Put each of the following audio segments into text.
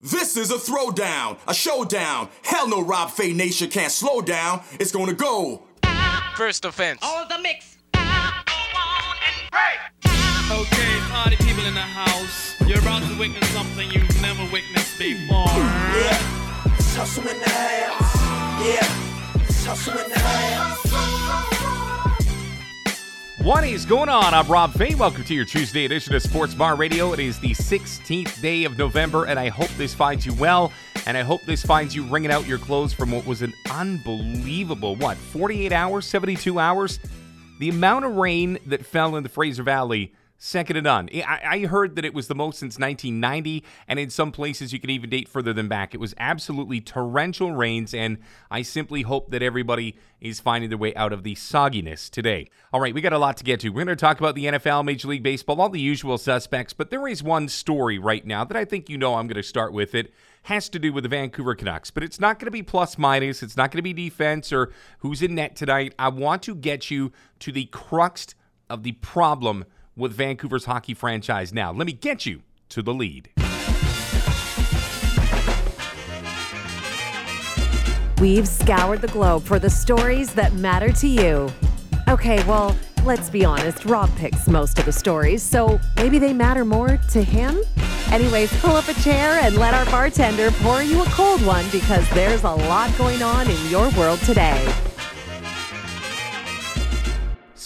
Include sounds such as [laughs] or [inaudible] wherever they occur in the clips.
This is a throwdown, a showdown. Hell no, Rob Fay Nation can't slow down. It's gonna go. First offense. All the mix. Okay, party people in the house. You're about to witness something you've never witnessed before. Yeah, it's hustle in the house. Yeah, it's hustle in the house. What is going on? I'm Rob Fay. Welcome to your Tuesday edition of Sports Bar Radio. It is the 16th day of November, and I hope this finds you well. And I hope this finds you wringing out your clothes from what was an unbelievable, what, 48 hours, 72 hours? The amount of rain that fell in the Fraser Valley Second to none. I, heard that it was the most since 1990, and in some places you can even date further than back. It was absolutely torrential rains, and I simply hope that everybody is finding their way out of the sogginess today. All right, we got a lot to get to. We're going to talk about the NFL, Major League Baseball, all the usual suspects, but there is one story right now that I think you know I'm going to start with. It has to do with the Vancouver Canucks, but it's not going to be plus minus. It's not going to be defense or who's in net tonight. I want to get you to the crux of the problem with Vancouver's hockey franchise now. Let me get you to the lead. We've scoured the globe for the stories that matter to you. Okay, well, let's be honest, Rob picks most of the stories, so maybe they matter more to him? Anyways, pull up a chair and let our bartender pour you a cold one because there's a lot going on in your world today.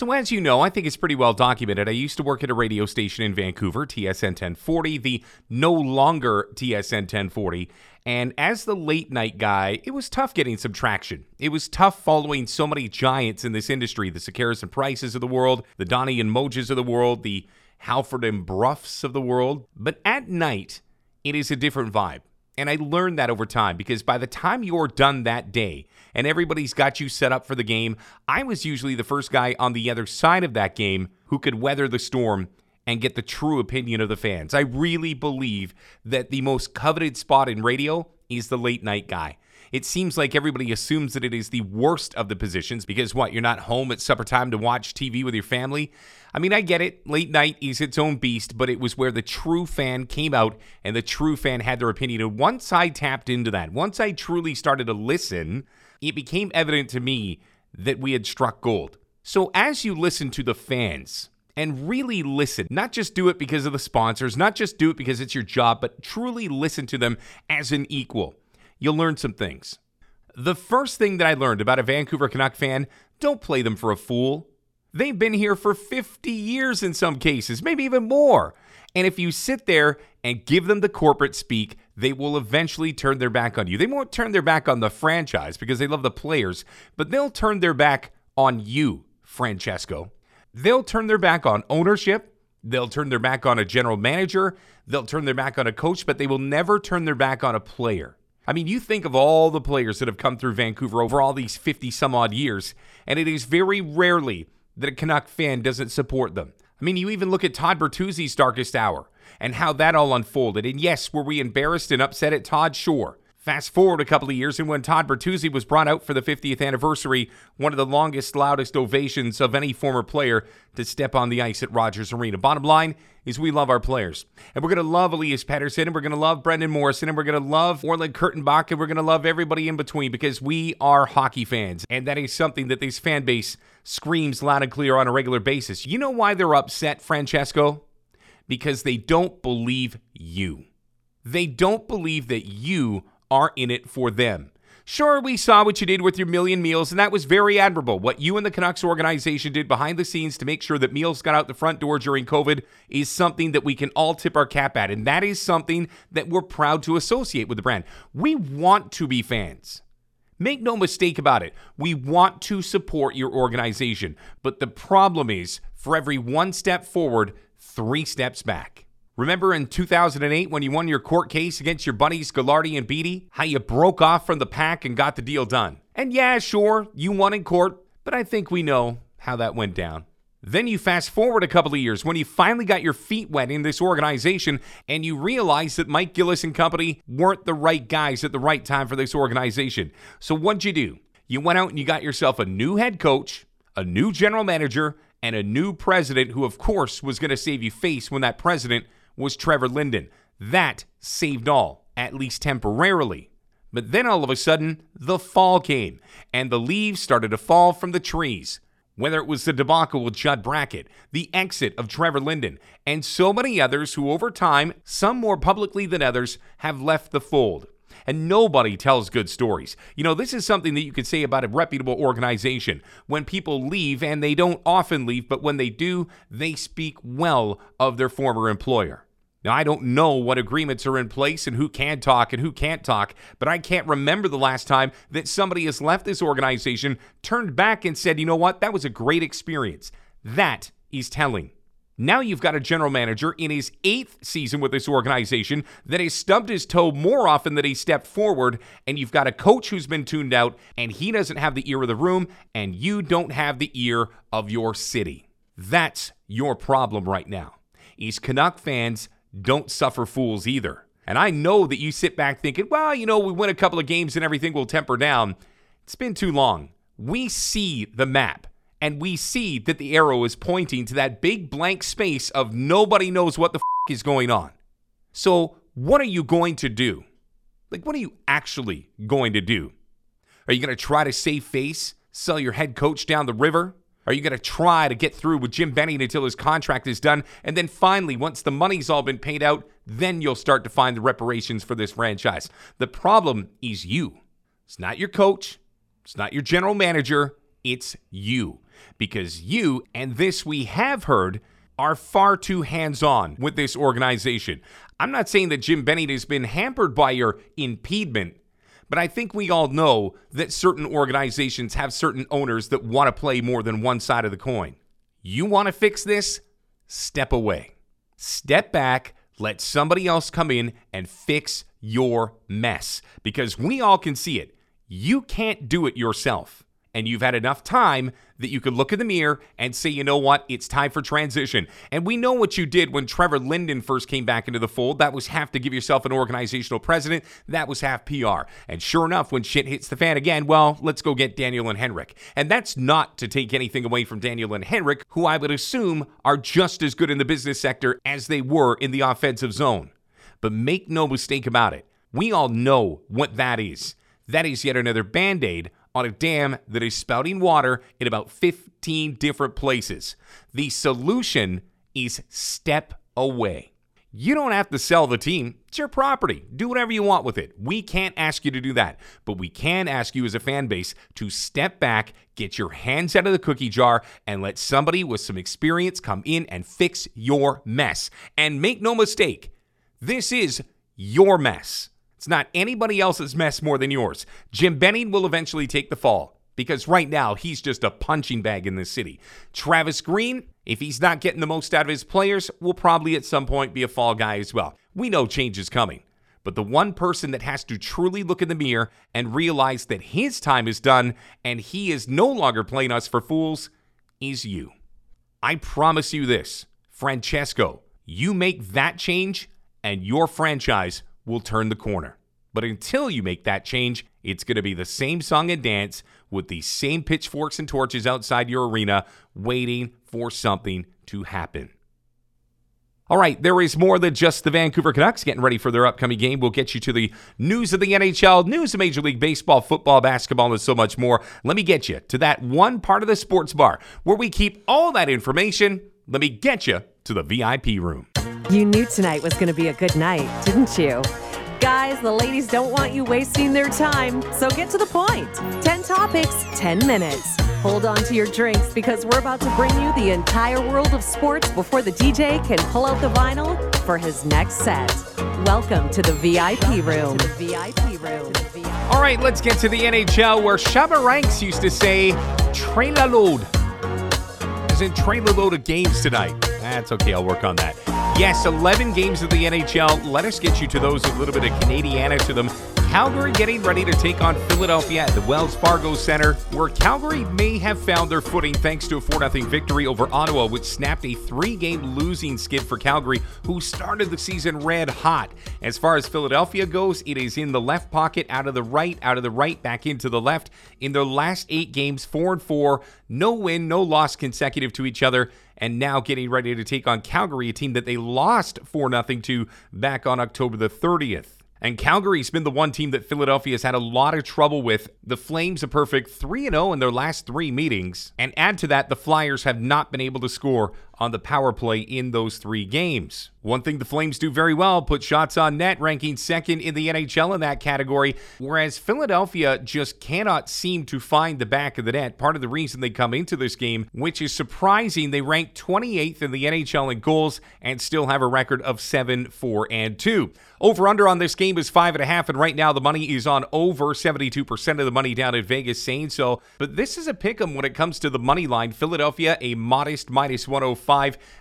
So, as you know, I think it's pretty well documented. I used to work at a radio station in Vancouver, TSN 1040, the no longer TSN 1040. And as the late night guy, it was tough getting some traction. It was tough following so many giants in this industry the Sekeres and Prices of the world, the Donnie and Mojes of the world, the Halford and Broughs of the world. But at night, it is a different vibe. And I learned that over time because by the time you're done that day and everybody's got you set up for the game, I was usually the first guy on the other side of that game who could weather the storm and get the true opinion of the fans. I really believe that the most coveted spot in radio is the late night guy. It seems like everybody assumes that it is the worst of the positions because what, you're not home at supper time to watch TV with your family? I mean, I get it. Late night is its own beast, but it was where the true fan came out and the true fan had their opinion. And once I tapped into that, once I truly started to listen, it became evident to me that we had struck gold. So as you listen to the fans, and really listen. Not just do it because of the sponsors, not just do it because it's your job, but truly listen to them as an equal you'll learn some things. The first thing that I learned about a Vancouver Canuck fan don't play them for a fool. They've been here for 50 years in some cases, maybe even more. And if you sit there and give them the corporate speak, they will eventually turn their back on you. They won't turn their back on the franchise because they love the players, but they'll turn their back on you, Francesco. They'll turn their back on ownership. They'll turn their back on a general manager. They'll turn their back on a coach, but they will never turn their back on a player. I mean, you think of all the players that have come through Vancouver over all these 50 some odd years, and it is very rarely that a Canuck fan doesn't support them. I mean, you even look at Todd Bertuzzi's darkest hour and how that all unfolded. And yes, were we embarrassed and upset at Todd? Sure. Fast forward a couple of years, and when Todd Bertuzzi was brought out for the 50th anniversary, one of the longest, loudest ovations of any former player to step on the ice at Rogers Arena. Bottom line is we love our players. And we're going to love Elias Pettersson, and we're going to love Brendan Morrison, and we're going to love Orland Kurtenbach, and we're going to love everybody in between because we are hockey fans. And that is something that this fan base screams loud and clear on a regular basis. You know why they're upset, Francesco? Because they don't believe you. They don't believe that you are in it for them. Sure, we saw what you did with your million meals, and that was very admirable. What you and the Canucks organization did behind the scenes to make sure that meals got out the front door during COVID is something that we can all tip our cap at. And that is something that we're proud to associate with the brand. We want to be fans. Make no mistake about it. We want to support your organization. But the problem is, for every one step forward, three steps back. Remember in 2008 when you won your court case against your buddies Gaglardi and Beedie? How you broke off from the pack and got the deal done. And yeah, sure, you won in court, but I think we know how that went down. Then you fast forward a couple of years when you finally got your feet wet in this organization and you realize that Mike Gillis and company weren't the right guys at the right time for this organization. So what'd you do? You went out and you got yourself a new head coach, a new general manager, and a new president who, of course, was going to save you face when that president was Trevor Linden. That saved all. at least temporarily. But then all of a sudden, the fall came, and the leaves started to fall from the trees. Whether it was the debacle with Judd Brackett, the exit of Trevor Linden, and so many others who, over time, some more publicly than others, have left the fold. And nobody tells good stories. You know, this is something that you could say about a reputable organization. When people leave, and they don't often leave, but when they do, they speak well of their former employer. Now, I don't know what agreements are in place and who can talk and who can't talk, but I can't remember the last time that somebody has left this organization, turned back, and said, you know what, that was a great experience. That is telling. Now you've got a general manager in his eighth season with this organization that has stubbed his toe more often than he stepped forward, and you've got a coach who's been tuned out, and he doesn't have the ear of the room, and you don't have the ear of your city. That's your problem right now. East Canuck fans don't suffer fools either. And I know that you sit back thinking, well, you know, we win a couple of games and everything will temper down. It's been too long. We see the map and we see that the arrow is pointing to that big blank space of nobody knows what the f- is going on. So, what are you going to do? Like, what are you actually going to do? Are you going to try to save face, sell your head coach down the river? Are you going to try to get through with Jim Benning until his contract is done? And then finally, once the money's all been paid out, then you'll start to find the reparations for this franchise. The problem is you. It's not your coach, it's not your general manager, it's you. Because you, and this we have heard, are far too hands on with this organization. I'm not saying that Jim Benning has been hampered by your impediment but I think we all know that certain organizations have certain owners that want to play more than one side of the coin. You want to fix this? Step away. Step back, let somebody else come in and fix your mess because we all can see it. You can't do it yourself and you've had enough time that you could look in the mirror and say, you know what, it's time for transition. And we know what you did when Trevor Linden first came back into the fold. That was half to give yourself an organizational president, that was half PR. And sure enough, when shit hits the fan again, well, let's go get Daniel and Henrik. And that's not to take anything away from Daniel and Henrik, who I would assume are just as good in the business sector as they were in the offensive zone. But make no mistake about it, we all know what that is. That is yet another band aid on a dam that is spouting water in about 15 different places. The solution is step away. You don't have to sell the team. It's your property. Do whatever you want with it. We can't ask you to do that. But we can ask you as a fan base to step back, get your hands out of the cookie jar, and let somebody with some experience come in and fix your mess. And make no mistake, this is your mess. It's not anybody else's mess more than yours. Jim Benning will eventually take the fall because right now he's just a punching bag in this city. Travis Green, if he's not getting the most out of his players, will probably at some point be a fall guy as well. We know change is coming. But the one person that has to truly look in the mirror and realize that his time is done and he is no longer playing us for fools is you. I promise you this, Francesco, you make that change and your franchise will turn the corner. But until you make that change, it's going to be the same song and dance with the same pitchforks and torches outside your arena, waiting for something to happen. All right, there is more than just the Vancouver Canucks getting ready for their upcoming game. We'll get you to the news of the NHL, news of Major League Baseball, football, basketball, and so much more. Let me get you to that one part of the sports bar where we keep all that information. Let me get you to the VIP room. You knew tonight was going to be a good night, didn't you? Guys, the ladies don't want you wasting their time, so get to the point. 10 topics, 10 minutes. Hold on to your drinks because we're about to bring you the entire world of sports before the DJ can pull out the vinyl for his next set. Welcome to the VIP room. To the VIP room. All right, let's get to the NHL where Shabba Ranks used to say, trailer load. As in trailer load of games tonight. That's okay, I'll work on that. Yes, 11 games of the NHL. Let us get you to those, a little bit of Canadiana to them. Calgary getting ready to take on Philadelphia at the Wells Fargo Center, where Calgary may have found their footing thanks to a 4 0 victory over Ottawa, which snapped a three game losing skid for Calgary, who started the season red hot. As far as Philadelphia goes, it is in the left pocket, out of the right, out of the right, back into the left. In their last eight games, 4 and 4, no win, no loss consecutive to each other and now getting ready to take on Calgary, a team that they lost 4 0 to back on October the 30th. And Calgary's been the one team that Philadelphia's had a lot of trouble with. The Flames a perfect 3 0 in their last three meetings. And add to that, the Flyers have not been able to score on the power play in those three games. One thing the Flames do very well, put shots on net, ranking second in the NHL in that category, whereas Philadelphia just cannot seem to find the back of the net. Part of the reason they come into this game, which is surprising, they rank 28th in the NHL in goals and still have a record of 7 4 and 2. Over under on this game is 5.5, and right now the money is on over 72% of the money down at Vegas saying so. But this is a pick 'em when it comes to the money line. Philadelphia, a modest minus 105.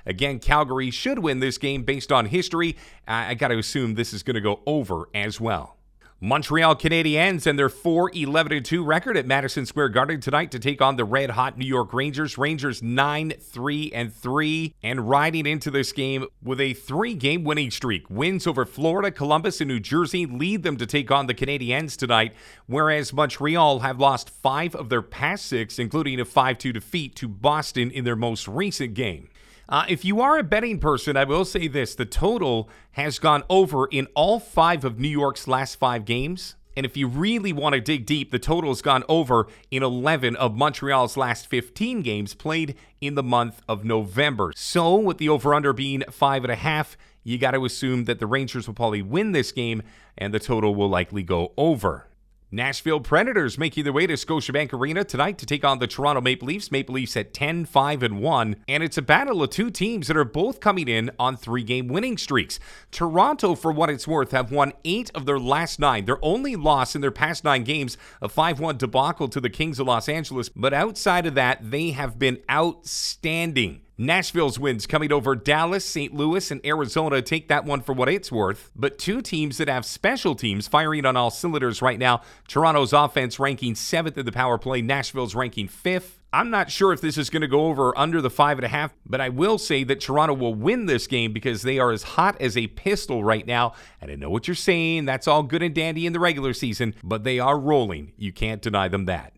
Again, Calgary should win this game based on history. I, I got to assume this is going to go over as well. Montreal Canadiens and their 4 11 2 record at Madison Square Garden tonight to take on the red hot New York Rangers. Rangers 9 3 and 3 and riding into this game with a three game winning streak. Wins over Florida, Columbus, and New Jersey lead them to take on the Canadiens tonight, whereas Montreal have lost five of their past six, including a 5 2 defeat to Boston in their most recent game. Uh, if you are a betting person, I will say this the total has gone over in all five of New York's last five games. And if you really want to dig deep, the total has gone over in 11 of Montreal's last 15 games played in the month of November. So, with the over under being five and a half, you got to assume that the Rangers will probably win this game and the total will likely go over. Nashville Predators making their way to Scotiabank Arena tonight to take on the Toronto Maple Leafs. Maple Leafs at 10 5 and 1, and it's a battle of two teams that are both coming in on three-game winning streaks. Toronto, for what it's worth, have won 8 of their last 9. Their only loss in their past 9 games, a 5-1 debacle to the Kings of Los Angeles, but outside of that, they have been outstanding. Nashville's wins coming over Dallas, St. Louis, and Arizona take that one for what it's worth. But two teams that have special teams firing on all cylinders right now. Toronto's offense ranking seventh in the power play, Nashville's ranking fifth. I'm not sure if this is going to go over under the five and a half, but I will say that Toronto will win this game because they are as hot as a pistol right now. And I know what you're saying. That's all good and dandy in the regular season, but they are rolling. You can't deny them that.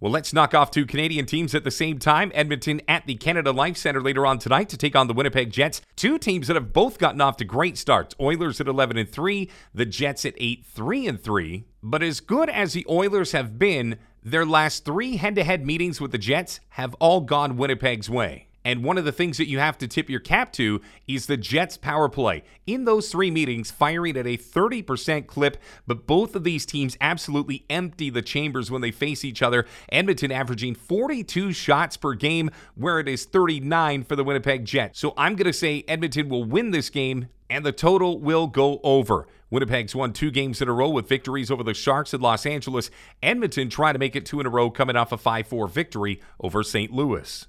Well, let's knock off two Canadian teams at the same time. Edmonton at the Canada Life Center later on tonight to take on the Winnipeg Jets. Two teams that have both gotten off to great starts. Oilers at 11 and 3, the Jets at 8 3 and 3. But as good as the Oilers have been, their last 3 head-to-head meetings with the Jets have all gone Winnipeg's way. And one of the things that you have to tip your cap to is the Jets power play. In those three meetings, firing at a 30% clip, but both of these teams absolutely empty the chambers when they face each other. Edmonton averaging 42 shots per game, where it is 39 for the Winnipeg Jets. So I'm going to say Edmonton will win this game, and the total will go over. Winnipeg's won two games in a row with victories over the Sharks in Los Angeles. Edmonton trying to make it two in a row, coming off a 5 4 victory over St. Louis.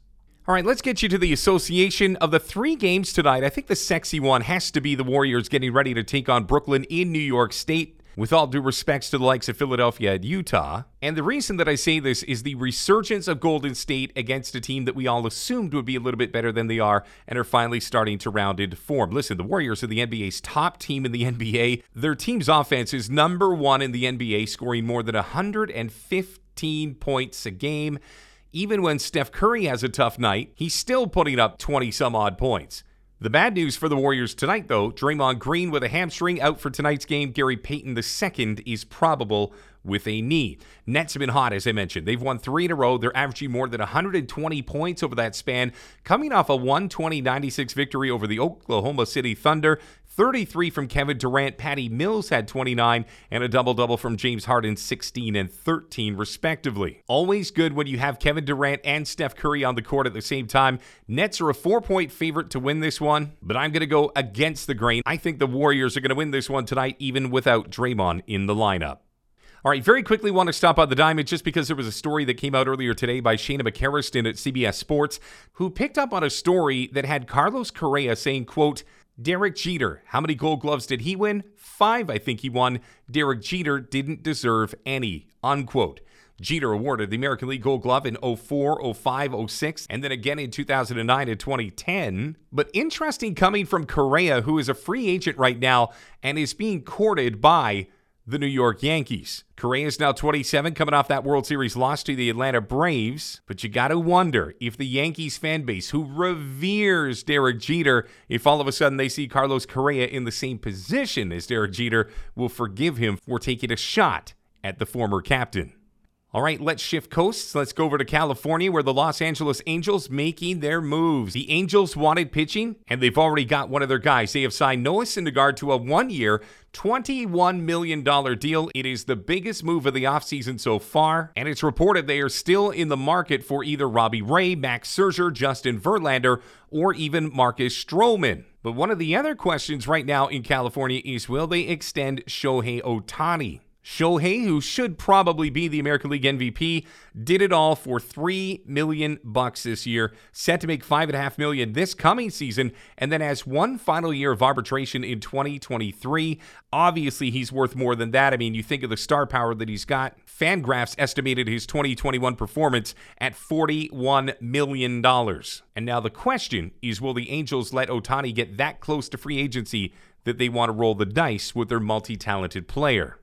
All right, let's get you to the association of the three games tonight. I think the sexy one has to be the Warriors getting ready to take on Brooklyn in New York State. With all due respects to the likes of Philadelphia and Utah. And the reason that I say this is the resurgence of Golden State against a team that we all assumed would be a little bit better than they are and are finally starting to round into form. Listen, the Warriors are the NBA's top team in the [laughs] NBA. Their team's offense is number one in the NBA, scoring more than 115 points a game. Even when Steph Curry has a tough night, he's still putting up 20 some odd points. The bad news for the Warriors tonight, though, Draymond Green with a hamstring out for tonight's game. Gary Payton II is probable with a knee. Nets have been hot, as I mentioned. They've won three in a row. They're averaging more than 120 points over that span, coming off a 120 96 victory over the Oklahoma City Thunder. 33 from Kevin Durant. Patty Mills had 29, and a double double from James Harden, 16 and 13, respectively. Always good when you have Kevin Durant and Steph Curry on the court at the same time. Nets are a four point favorite to win this one, but I'm going to go against the grain. I think the Warriors are going to win this one tonight, even without Draymond in the lineup. All right, very quickly want to stop on the diamond just because there was a story that came out earlier today by Shanna McCarriston at CBS Sports, who picked up on a story that had Carlos Correa saying, quote, Derek Jeter, how many gold gloves did he win? Five, I think he won. Derek Jeter didn't deserve any, unquote. Jeter awarded the American League Gold Glove in 04, 05, 06, and then again in 2009 and 2010. But interesting coming from Correa, who is a free agent right now and is being courted by the New York Yankees. Correa is now 27, coming off that World Series loss to the Atlanta Braves. But you got to wonder if the Yankees fan base, who reveres Derek Jeter, if all of a sudden they see Carlos Correa in the same position as Derek Jeter, will forgive him for taking a shot at the former captain. All right, let's shift coasts. Let's go over to California where the Los Angeles Angels making their moves. The Angels wanted pitching, and they've already got one of their guys. They have signed Noah Syndergaard to a one-year, $21 million deal. It is the biggest move of the offseason so far, and it's reported they are still in the market for either Robbie Ray, Max Scherzer, Justin Verlander, or even Marcus Stroman. But one of the other questions right now in California is will they extend Shohei Ohtani? Shohei, who should probably be the American League MVP, did it all for three million bucks this year, set to make five and a half million this coming season, and then has one final year of arbitration in 2023. Obviously, he's worth more than that. I mean, you think of the star power that he's got. Fangraphs estimated his 2021 performance at $41 million. And now the question is will the Angels let Ohtani get that close to free agency that they want to roll the dice with their multi talented player?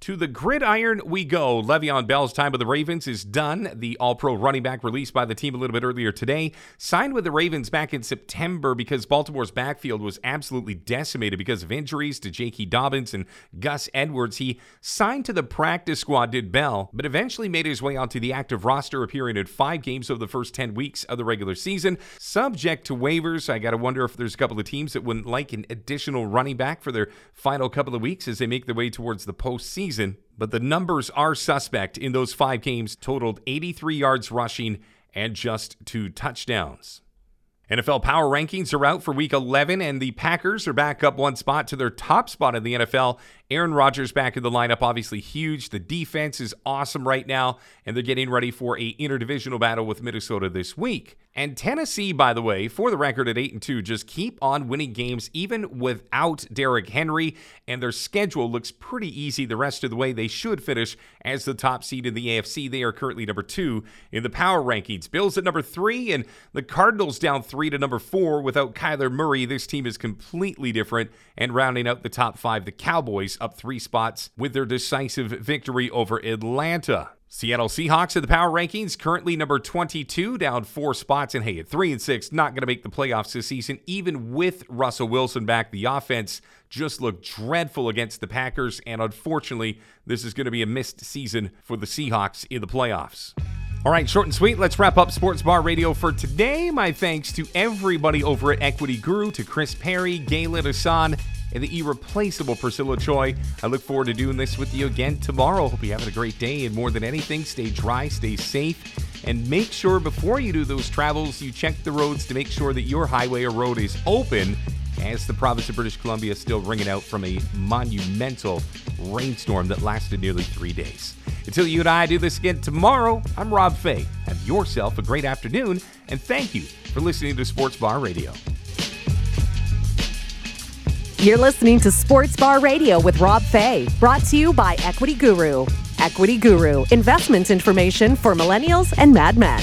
To the gridiron we go. Le'Veon Bell's time with the Ravens is done. The All Pro running back released by the team a little bit earlier today signed with the Ravens back in September because Baltimore's backfield was absolutely decimated because of injuries to J.K. Dobbins and Gus Edwards. He signed to the practice squad, did Bell, but eventually made his way onto the active roster, appearing in five games over the first 10 weeks of the regular season. Subject to waivers, I got to wonder if there's a couple of teams that wouldn't like an additional running back for their final couple of weeks as they make their way towards the postseason season, but the numbers are suspect in those five games, totaled 83 yards rushing and just two touchdowns. NFL power rankings are out for week 11, and the Packers are back up one spot to their top spot in the NFL. Aaron Rodgers back in the lineup, obviously huge. The defense is awesome right now, and they're getting ready for a interdivisional battle with Minnesota this week. And Tennessee, by the way, for the record at 8 and 2, just keep on winning games even without Derrick Henry, and their schedule looks pretty easy the rest of the way. They should finish as the top seed in the AFC. They are currently number 2 in the power rankings. Bills at number 3 and the Cardinals down 3 to number 4 without Kyler Murray. This team is completely different and rounding out the top 5 the Cowboys up 3 spots with their decisive victory over Atlanta. Seattle Seahawks in the power rankings, currently number 22, down four spots. And hey, at three and six, not going to make the playoffs this season, even with Russell Wilson back. The offense just looked dreadful against the Packers. And unfortunately, this is going to be a missed season for the Seahawks in the playoffs. All right, short and sweet. Let's wrap up Sports Bar Radio for today. My thanks to everybody over at Equity Guru, to Chris Parry, Galen Hassan, and the irreplaceable Priscilla Choi. I look forward to doing this with you again tomorrow. Hope you're having a great day. And more than anything, stay dry, stay safe, and make sure before you do those travels, you check the roads to make sure that your highway or road is open as the province of British Columbia is still wringing out from a monumental rainstorm that lasted nearly three days. Until you and I do this again tomorrow, I'm Rob Fay. Have yourself a great afternoon, and thank you for listening to Sports Bar Radio. You're listening to Sports Bar Radio with Rob Fay, brought to you by Equity Guru. Equity Guru, investment information for millennials and madmen.